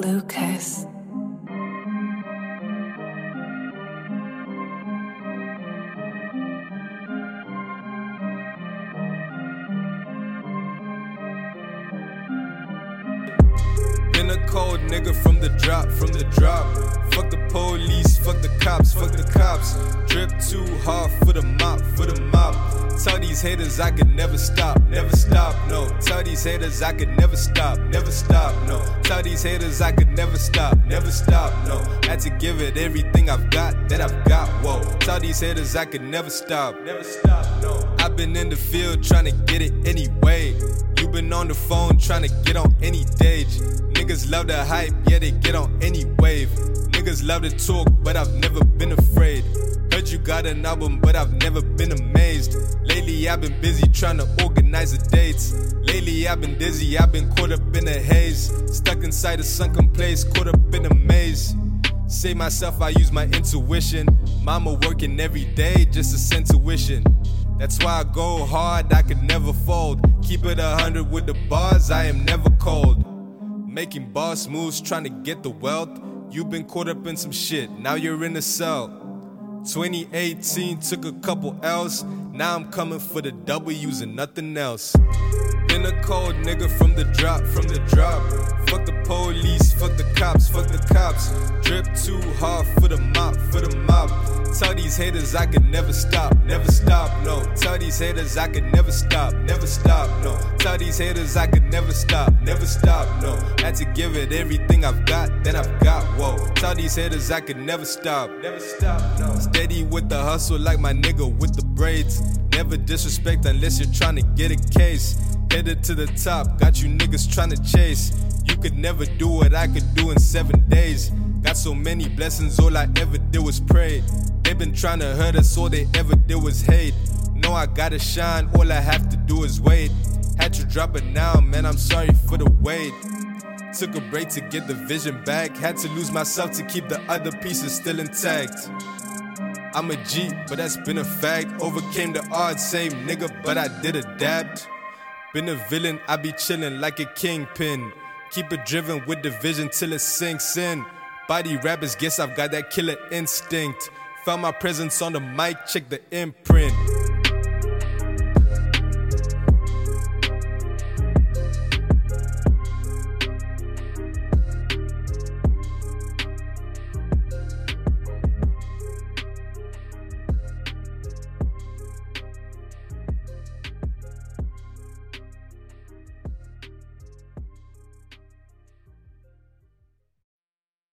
Lucas. Been a cold nigga from the drop, from the drop. Fuck the police, fuck the cops, fuck the cops. Drip too hard for the mop, for the mop. Tell these haters I could never stop, never stop, these haters I could never stop, never stop, no. Tell these haters I could never stop, never stop, no. Had to give it everything I've got, that I've got, whoa. Tell these haters I could never stop, never stop, no. I've been in the field trying to get it anyway. You've been on the phone trying to get on any stage. Niggas love the hype, yeah, they get on any wave. Niggas love to talk, but I've never been afraid. Heard you got an album, but I've never been amazed. Lately, I've been busy trying to organize the dates. I've been dizzy, I've been caught up in a haze. Stuck inside a sunken place, caught up in a maze. Say myself, I use my intuition. Mama working every day just to send tuition. That's why I go hard, I could never fold. Keep it a hundred with the bars, I am never cold. Making boss moves, trying to get the wealth. You've been caught up in some shit, now you're in a cell. 2018 took a couple L's, now I'm coming for the W's and nothing else. Been a cold nigga from the drop, from the drop. Fuck the police, fuck the cops, fuck the cops. Drip too hard for the mop, for the mop. Tell these haters I could never stop, never stop, no. Tell these haters I could never stop, never stop, no. Tell these haters I could never stop, never stop, no. Had to give it everything I've got, then I've got, whoa. Tell these haters I could never stop, never stop, no. Steady with the hustle like my nigga with the braids. Never disrespect unless you're trying to get a case. Headed to the top, got you niggas trying to chase. You could never do what I could do in seven days. Got so many blessings, all I ever did was pray. They been trying to hurt us, all they ever did was hate. No, I gotta shine, all I have to do is wait. Had to drop it now, man, I'm sorry for the wait. Took a break to get the vision back. Had to lose myself to keep the other pieces still intact. I'm a G, but that's been a fact. Overcame the odds, same nigga, but I did adapt. Been a villain, I be chillin' like a kingpin. Keep it driven with the vision till it sinks in. Body rappers, guess I've got that killer instinct. Found my presence on the mic, check the imprint.